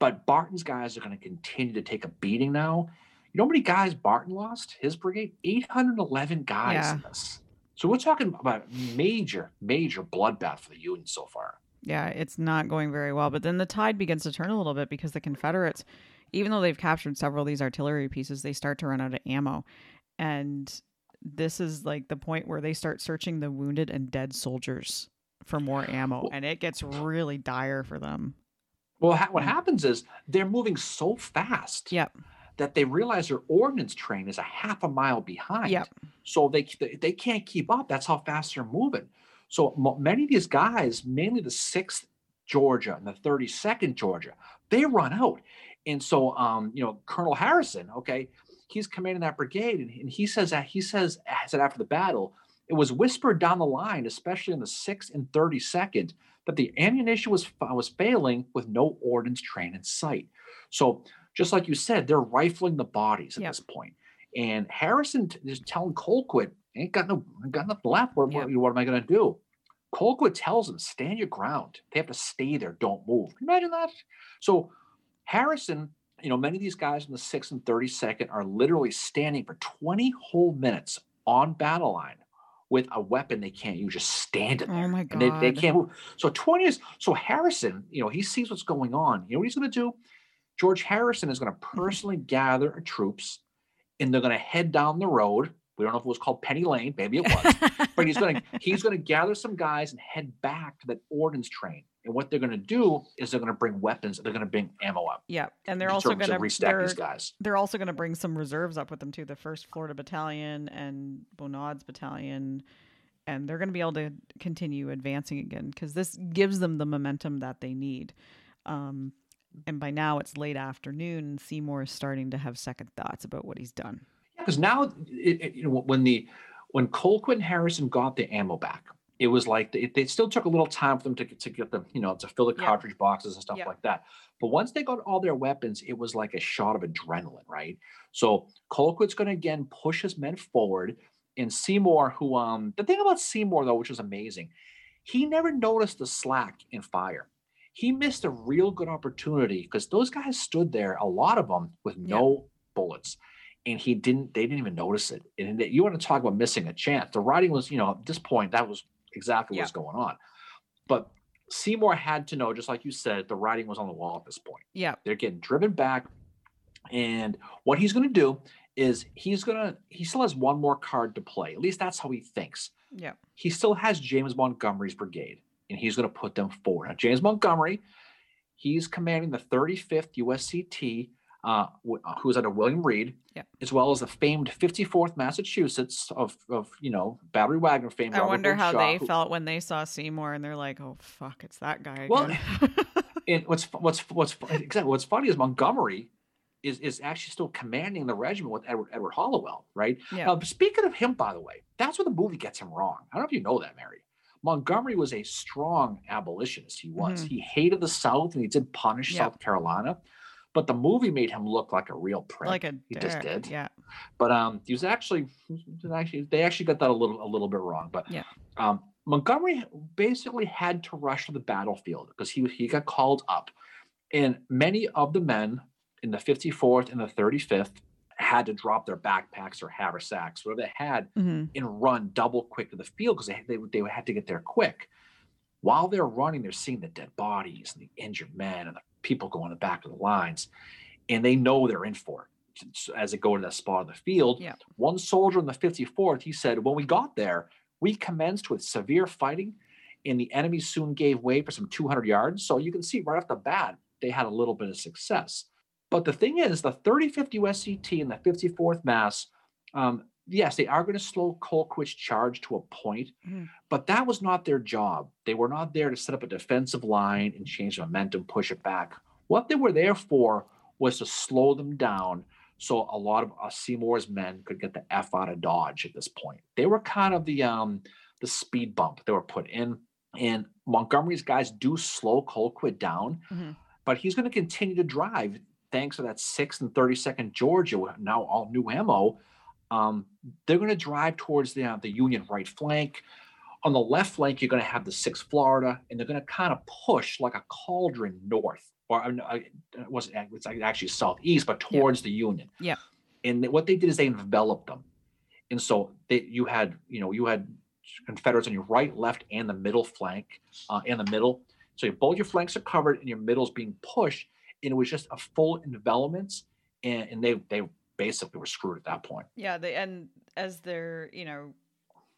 but Barton's guys are going to continue to take a beating now. You know how many guys Barton lost? His brigade? 811 guys Yeah. in this. So we're talking about major, major bloodbath for the Union so far. Yeah, it's not going very well. But then the tide begins to turn a little bit because the Confederates, even though they've captured several of these artillery pieces, they start to run out of ammo. And this is like the point where they start searching the wounded and dead soldiers for more ammo. And it gets really dire for them. Well, ha- what Mm. happens is they're moving so fast Yep. that they realize their ordnance train is a half a mile behind. Yep. So they they- can't keep up. That's how fast they're moving. So many of these guys, mainly the Sixth Georgia and the Thirty Second Georgia, they run out. And so, um, you know, Colonel Harrison, okay, he's commanding that brigade, and, and he says that he says said after the battle, it was whispered down the line, especially in the sixth and thirty second, that the ammunition was uh, was failing with no ordnance train in sight. So just like you said, they're rifling the bodies at Yep. this point. And Harrison t- is telling Colquitt, ain't got no ain't got nothing left. What, what, what am I gonna do? Colquitt tells him, stand your ground. They have to stay there, don't move. Imagine that. So Harrison, you know, many of these guys in the sixth and 32nd are literally standing for 20 whole minutes on battle line with a weapon they can't use, just standing there. Oh my And they, they can't move. So 20 is so Harrison, you know, he sees what's going on. You know what he's gonna do? George Harrison is gonna Mm-hmm. personally gather troops and they're gonna head down the road. We don't know if it was called Penny Lane, maybe it was but he's going to he's going to gather some guys and head back to that ordnance train. And what they're going to do is they're going to bring weapons. They're going to bring ammo up. yeah, and they're also going to restack these guys. they're also going to bring some reserves up with them too. The First Florida Battalion and Bonaud's Battalion, and they're going to be able to continue advancing again because this gives them the momentum that they need. Um, and by now it's late afternoon, and Seymour is starting to have second thoughts about what he's done. Yeah, Because now, it, it- you know, when the when Colquitt and Harrison got the ammo back, it was like they, they still took a little time for them to, get- to get them, you know, to fill the Yeah. cartridge boxes and stuff Yeah. like that. But once they got all their weapons, it was like a shot of adrenaline, right? So Colquitt's going to again push his men forward, and Seymour, who um, the thing about Seymour though, which was amazing, he never noticed the slack in fire. He missed a real good opportunity because those guys stood there, a lot of them, with Yeah. no bullets and he didn't they didn't even notice it and you want to talk about missing a chance the writing was you know at this point that was exactly Yeah. what's going on. But seymour had to know just like you said the writing was on the wall at this point. Yeah, they're getting driven back and what he's going to do is he's going to he still has one more card to play. At least that's how he thinks. Yeah, he still has James Montgomery's brigade, and he's going to put them forward. Now, James Montgomery, he's commanding the 35th USCT, uh, uh, who's under William Reed, Yeah. as well as the famed 54th Massachusetts of, of you know, Battery Wagner fame. I Robert wonder how Booneshaw, they who- felt when they saw Seymour, and they're like, "Oh fuck, it's that guy Well. And what's what's what's exactly what's funny is Montgomery is is actually still commanding the regiment with Edward Edward Hallowell, right? yeah, Now, speaking of him, by the way, that's where the movie gets him wrong. I don't know if you know that, Mary. Montgomery was a strong abolitionist. He was. Mhm. He hated the South and he did punish Yeah. South Carolina, but the movie made him look like a real prick. like a he just did. Yeah, But um, he was actually, actually they actually got that a little a little bit wrong. But Yeah. um, Montgomery basically had to rush to the battlefield because he he got called up, and many of the men in the 54th and the 35th had to drop their backpacks or haversacks, whatever they had, hmm and run double quick to the field because they, they, they had to get there quick. While they're running, they're seeing the dead bodies and the injured men and the people going the back of the lines, and they know they're in for it So as they go to that spot on the field. Yeah. One soldier in the 54th, he said, when we got there, we commenced with severe fighting, and the enemy soon gave way for some 200 yards. So you can see right off the bat, they had a little bit of success. But the thing is, the 35th USCT and the 54th Mass, um, yes, they are going to slow Colquitt's charge to a point, Mhm. but that was not their job. They were not there to set up a defensive line and change the momentum, push it back. What they were there for was to slow them down so a lot of uh, Seymour's men could get the F out of Dodge at this point. They were kind of the um, the speed bump they were put in. And Montgomery's guys do slow Colquitt down, Mhm. but he's going to continue to drive thanks to that sixth and 32nd Georgia, now all new ammo. Um, they're going to drive towards the, uh, the Union right flank. On the left flank, you're going to have the 6th Florida, and they're going to kind of push like a cauldron north, or uh, uh, it wasn't it's actually southeast, but Yeah. towards the Union. Yeah. And what they did is they enveloped them, and so they you had you know you had Confederates on your right, left, and the middle flank, uh, and the middle. So your- both your flanks are covered, and your middle's being pushed, and it was just a full envelopment, and, and they they basically were screwed at that point. yeah. They and as they're you know.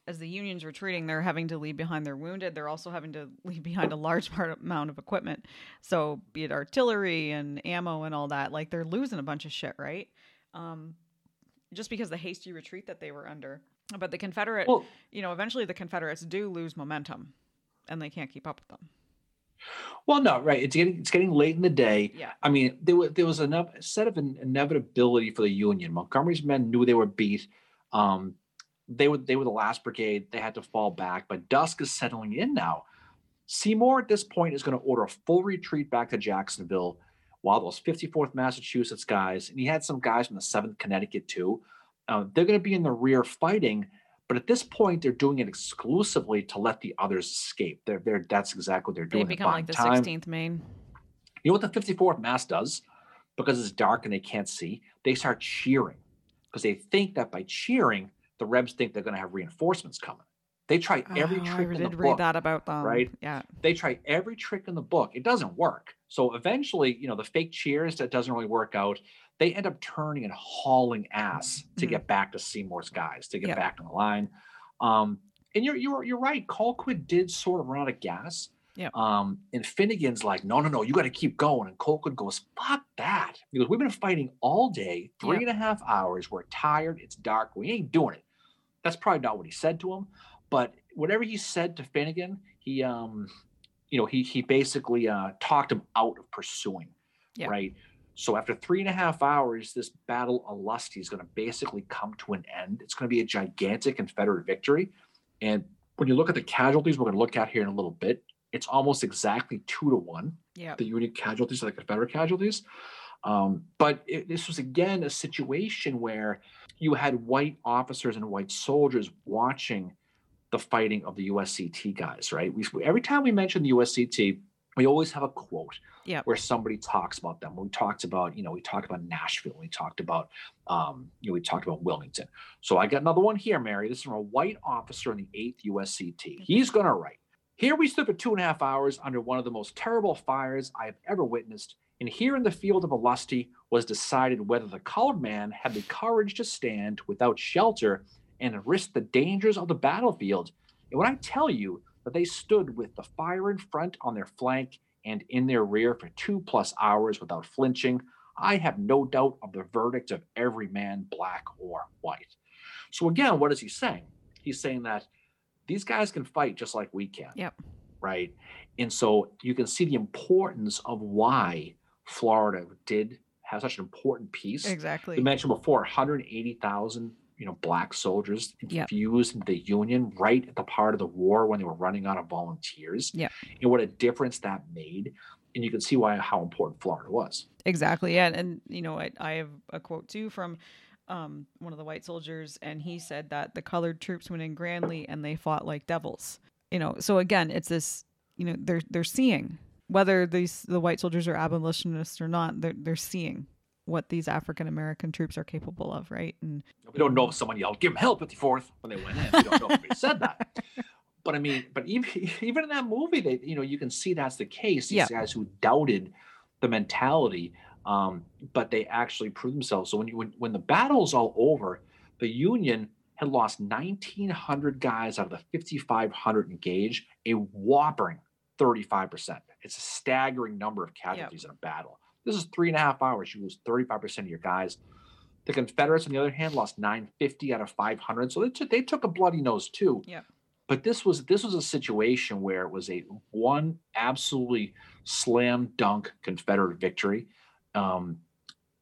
As the Union's retreating, they're having to leave behind their wounded. They're also having to leave behind a large part amount of equipment. So, be it artillery and ammo and all that, like they're losing a bunch of shit, right? Um, just because the hasty retreat that they were under. But the Confederate, Well, you know, eventually the Confederates do lose momentum, and they can't keep up with them. Well, no, right. It's getting it's getting late in the day. Yeah. I mean, there was there was enough set of an inevitability for the Union. Montgomery's men knew they were beat. Um, they were they were the last brigade. They had to fall back, but dusk is settling in now. Seymour at this point is going to order a full retreat back to Jacksonville, while those 54th Massachusetts guys and he had some guys from the 7th Connecticut too. Uh, they're going to be in the rear fighting, but at this point they're doing it exclusively to let the others escape. They're, they're that's exactly what they're doing. They become like the time. 16th Maine. You know what the 54th Mass does? Because it's dark and they can't see, they start cheering because they think that by cheering, the Rebs think they're going to have reinforcements coming. They try every Oh, I trick in did the read that about them. right? Yeah. They try every trick in the book. It doesn't work. So eventually, you know, the fake cheers that doesn't really work out. They end up turning and hauling ass to Mhm. get back to Seymour's guys to get Yeah. back on the line. Um, and you're you're you're right. Colquitt did sort of run out of gas. Yep. Um, and Finegan's like, no, no, no, you got to keep going. And Colquitt goes, fuck that. He goes, we've been fighting all day, three Yep. and a half hours. We're tired. It's dark. We ain't doing it. That's probably not what he said to him, but whatever he said to Finegan, he um, you know, he he basically uh talked him out of pursuing. Yep. Right. So after three and a half hours, this battle of Olustee is going to basically come to an end. It's going to be a gigantic Confederate victory. And when you look at the casualties we're going to look at here in a little bit, it's almost exactly two to one Yeah. the Union casualties to the Confederate casualties. Um, but it, this was again a situation where you had white officers and white soldiers watching the fighting of the USCT guys, right? We, every time we mention the USCT, we always have a quote Yep. where somebody talks about them. We talked about, you know, we talked about Nashville. We talked about, um, you know, we talked about Wilmington. So I got another one here, Mary. This is from a white officer in the 8th USCT. He's going to write, here we stood for two and a half hours under one of the most terrible fires I have ever witnessed. And here in the field of Olustee was decided whether the colored man had the courage to stand without shelter and risk the dangers of the battlefield. And when I tell you that they stood with the fire in front on their flank and in their rear for two plus hours without flinching, I have no doubt of the verdict of every man, black or white. So, again, what is he saying? He's saying that these guys can fight just like we can. Yep. Right. And so you can see the importance of why Florida did have such an important piece. Exactly. You mentioned before 180,000 you know black soldiers Yep. infused into the union right at the part of the war when they were running out of volunteers Yeah, and what a difference that made and you can see why how important florida was Exactly. Yeah. And, you know, I, I have a quote too from um, one of the white soldiers, and he said that the colored troops went in grandly and they fought like devils. You know, so again, it's this, you know, they're they're seeing whether these the white soldiers are abolitionists or not, they're they're seeing what these African American troops are capable of, right? And we don't know if someone yelled give him hell 54th when they went in. We don't know if they said that. But i mean but even even in that movie they you know you can see that's the case these Yeah. guys who doubted the mentality um, but they actually proved themselves. So when you when, when the battle's all over the union had lost 1900 guys out of the 5500 engaged a whopping 35% it's a staggering number of casualties in a battle this is three and a half hours you lose 35% of your guys the Confederates, on the other hand, lost 950 out of 500, so they took, they took a bloody nose too. Yep. But this was this was a situation where it was a one absolutely slam dunk Confederate victory, um,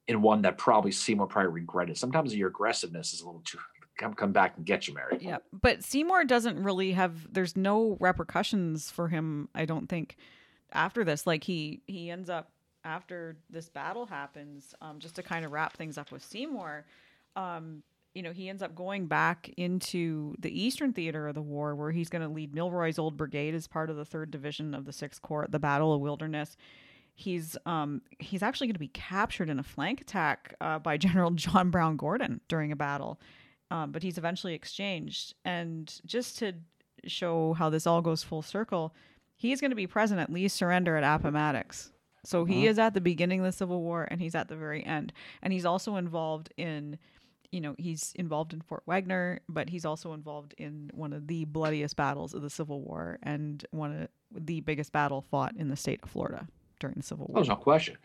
and one that probably Seymour probably regretted. Sometimes your aggressiveness is a little too come come back and get you, Mary. yeah, but Seymour doesn't really have. There's no repercussions for him. I don't think after this. Like he he ends up after this battle happens. Um, just to kind of wrap things up with Seymour. Um, you know, he ends up going back into the Eastern Theater of the war, where he's going to lead Milroy's Old Brigade as part of the Third Division of the Sixth Corps at the Battle of Wilderness. He's um he's actually going to be captured in a flank attack uh, by General John Brown Gordon during a battle, um, but he's eventually exchanged. And just to show how this all goes full circle, he's going to be present at Lee's surrender at Appomattox. So he Mhm. is at the beginning of the Civil War and he's at the very end. And he's also involved in, you know, he's involved in Fort Wagner, but he's also involved in one of the bloodiest battles of the Civil War and one of the biggest battle fought in the state of Florida during the Civil War. There's no question.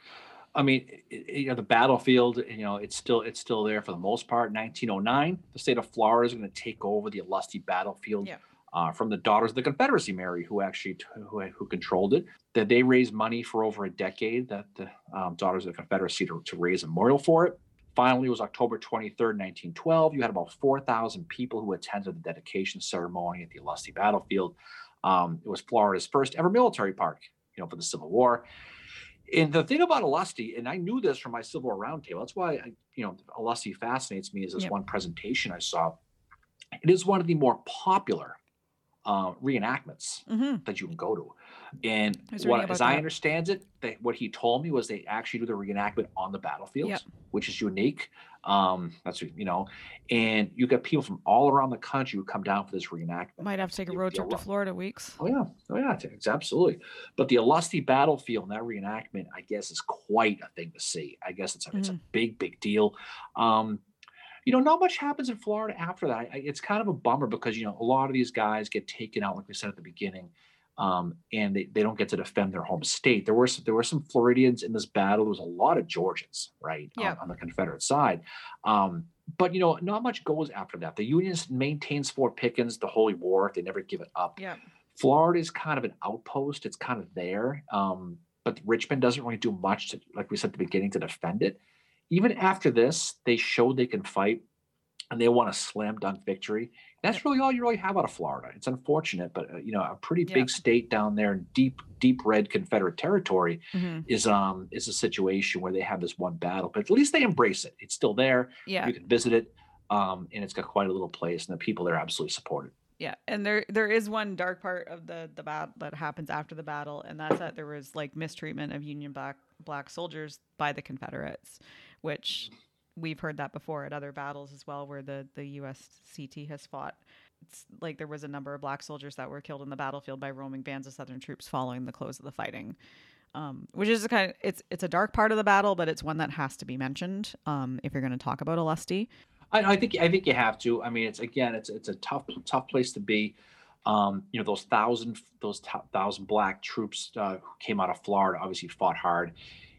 I mean, it- it- you know, the battlefield, you know, it's still it's still there for the most part. 1909, the state of Florida is going to take over the Olustee battlefield. Yeah. Uh, from the Daughters of the Confederacy, Mary, who actually who, who controlled it. That they raised money for over a decade. That the um, Daughters of the Confederacy to, to raise a memorial for it. Finally, it was October 23rd, 1912. You had about 4,000 people who attended the dedication ceremony at the Olustee Battlefield. Um, it was Florida's first ever military park, you know, for the Civil War. And the thing about Olustee, and I knew this from my Civil War Roundtable, that's why I, you know Olustee fascinates me. Is this yep. one presentation I saw? It is one of the more popular uh, reenactments mm-hmm. that you can go to. And what, as that. I understand it, they, what he told me was they actually do the reenactment on the battlefield, yep. which is unique. Um, that's you know, and you get people from all around the country who come down for this reenactment. Might have to take a road trip to Florida weeks. Oh yeah, oh yeah, it's absolutely. But the Olustee battlefield and that reenactment, I guess, is quite a thing to see. I guess it's a, mm-hmm. it's a mm-hmm. big, big deal. Um, you know, not much happens in Florida after that. I, it's kind of a bummer because you know a lot of these guys get taken out, like we said at the beginning, um, and they, they don't get to defend their home state. There were some, there were some Floridians in this battle. There was a lot of Georgians, right, yeah. on, on, the Confederate side. Um, but you know, not much goes after that. The Union maintains Fort Pickens the Holy War. They never give it up. Yeah. Florida is kind of an outpost. It's kind of there. Um, but Richmond doesn't really do much to, like we said at the beginning, to defend it even after this, they showed they can fight and they want a slam dunk victory. That's really all you really have out of Florida. It's unfortunate, but uh, you know, a pretty big state down there in deep, deep red Confederate territory mm-hmm. is um is a situation where they have this one battle, but at least they embrace it. It's still there. Yeah, you can visit it, um, and it's got quite a little place, and the people there absolutely support it. Yeah, and there there is one dark part of the the battle that happens after the battle, and that's that there was like mistreatment of Union black black soldiers by the Confederates which we've heard that before at other battles as well, where the the USCT has fought. It's like there was a number of black soldiers that were killed in the battlefield by roaming bands of Southern troops following the close of the fighting. Um, which is a kind of it's it's a dark part of the battle, but it's one that has to be mentioned um, if you're going to talk about Olustee. I, I, think I think you have to. I mean, it's again, it's it's a tough tough place to be. Um, you know, those thousand those t- thousand black troops uh, who came out of Florida obviously fought hard,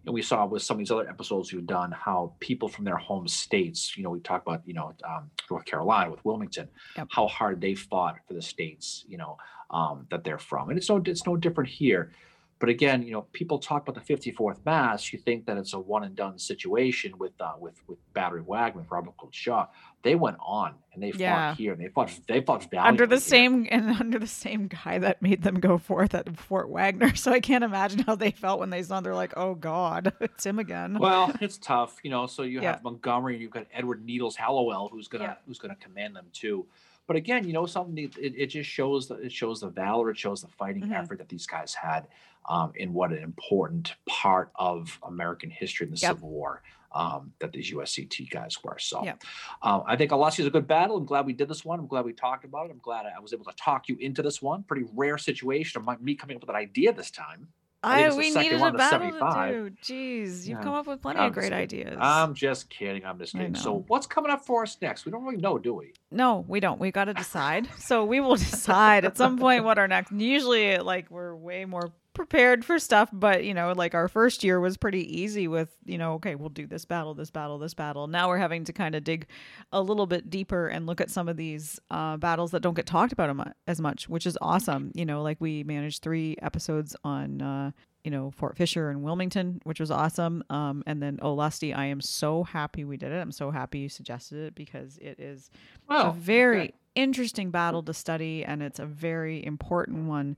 and we saw with some of these other episodes we've done how people from their home states, you know, we talk about, you know, um, North Carolina with Wilmington, yep. how hard they fought for the states, you know, um, that they're from, and it's no, it's no different here. But again, you know, people talk about the 54th Mass. You think that it's a one and done situation with uh, with with Battery Wagner with Robert Gould Shaw. They went on and they yeah. fought here and they fought they fought under the here. same and under the same guy that made them go forth at Fort Wagner. So I can't imagine how they felt when they saw. They're like, oh God, it's him again. Well, it's tough, you know. So you yeah. have Montgomery and you've got Edward Needles Hallowell, who's gonna yeah. who's gonna command them too. But again, you know, something it, it just shows that it shows the valor, it shows the fighting mm-hmm. effort that these guys had um, in what an important part of American history in the yep. Civil War um, that these USCT guys were. So yep. um, I think Olustee is a good battle. I'm glad we did this one. I'm glad we talked about it. I'm glad I was able to talk you into this one. Pretty rare situation of my, me coming up with an idea this time. I, I we needed a battle to do. Jeez, you've yeah. come up with plenty I'm of great ideas. I'm just kidding. I'm just kidding. So what's coming up for us next? We don't really know, do we? No, we don't. We got to decide. so we will decide at some point what our next. Usually, like we're way more prepared for stuff, but you know, like our first year was pretty easy with, you know, okay, we'll do this battle, this battle, this battle. Now we're having to kind of dig a little bit deeper and look at some of these uh, battles that don't get talked about as much, which is awesome. You know, like we managed three episodes on, uh, you know, Fort Fisher and Wilmington, which was awesome. Um, and then Olustee, I am so happy we did it. I'm so happy you suggested it because it is oh, a very okay. interesting battle to study and it's a very important one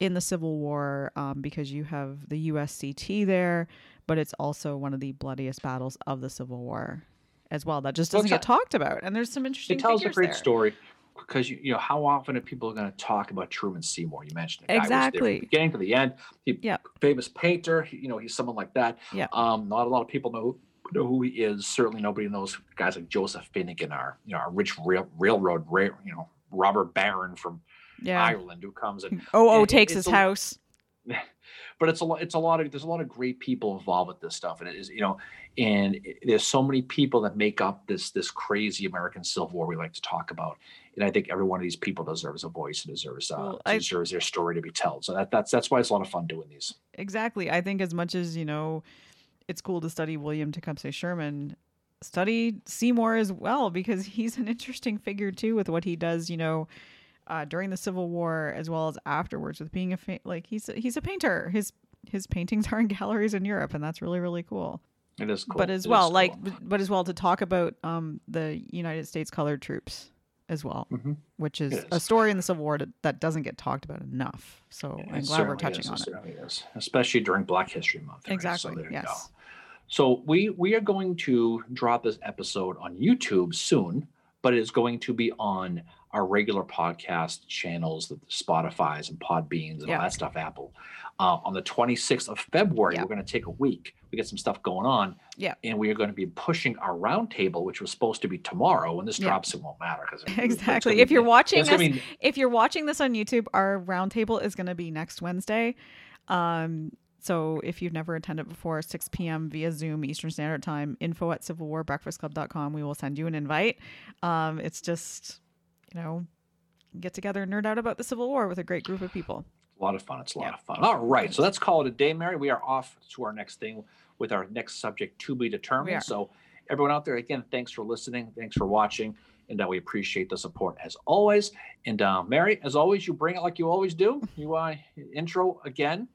in the Civil War um, because you have the USCT there, but it's also one of the bloodiest battles of the Civil War as well. That just doesn't well, get talked about. And there's some interesting. It tells a great there. story because you, you know how often are people going to talk about Truman Seymour? You mentioned the exactly was beginning to the end. He, famous painter. You know, he's someone like that. Yeah. Um, not a lot of people know know who he is. Certainly, nobody knows guys like Joseph Finegan, our you know our rich rail, railroad, rail, you know robber baron from yeah. Ireland who comes and oh oh takes his a, house. But it's a lot. It's a lot of. There's a lot of great people involved with this stuff, and it is you know, and it, there's so many people that make up this this crazy American Civil War we like to talk about. And I think every one of these people deserves a voice and deserves uh, well, I, deserves their story to be told. So that that's that's why it's a lot of fun doing these. Exactly. I think as much as you know, it's cool to study William Tecumseh Sherman study Seymour as well because he's an interesting figure too with what he does, you know, uh, during the Civil War as well as afterwards with being a fa- like he's he's a painter. His his paintings are in galleries in Europe, and that's really really cool. It is cool. But as It well, is like cool. but as well to talk about um the United States colored troops as well, Mhm. which is It a story in the Civil War that, that doesn't get talked about enough. So I'm glad we're touching is, on it. certainly is, especially during Black History Month. right? Exactly. So yes. go. So we we are going to drop this episode on YouTube soon, but it is going to be on our regular podcast channels, the Spotify's and Podbeans and Yeah. all that stuff, Apple. Uh, on the 26th of February, Yeah. we're going to take a week. We get some stuff going on. Yeah. And we are going to be pushing our roundtable, which was supposed to be tomorrow. When this drops, it won't matter because Exactly. If you're watching it's us, be if you're watching this on YouTube, our roundtable is going to be next Wednesday. Um, so if you've never attended before, 6 p.m. via Zoom Eastern Standard Time, info at civilwarbreakfastclub.com. We will send you an invite. Um, it's just, you know, get together and nerd out about the Civil War with a great group of people. A lot of fun. It's a lot Yeah. of fun. All right. So let's call it a day, Mary. We are off to our next thing with our next subject to be determined. So, everyone out there, again, thanks for listening. Thanks for watching. And uh, we appreciate the support as always. And uh, Mary, as always, you bring it like you always do. You uh, intro again.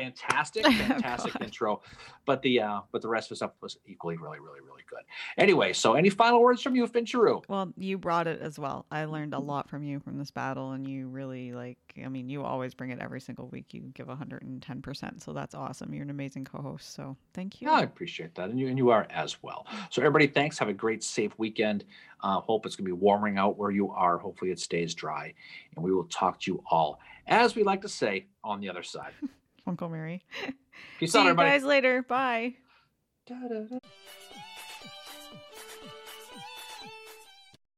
Fantastic, fantastic God. intro. But the uh, but the rest of the stuff was equally really, really, really good. Anyway, so any final words from you, Fincheru? Well, you brought it as well. I learned a lot from you from this battle, and you really like. I mean, you always bring it every single week. You give 110 percent, so that's awesome. You're an amazing co-host. So thank you. Yeah, I appreciate that, and you and you are as well. So everybody, thanks. Have a great, safe weekend. Uh, hope it's going to be warming out where you are. Hopefully, it stays dry, and we will talk to you all, as we like to say, on the other side. Uncle Mary. Peace See out, you guys later. Bye. Da-da-da.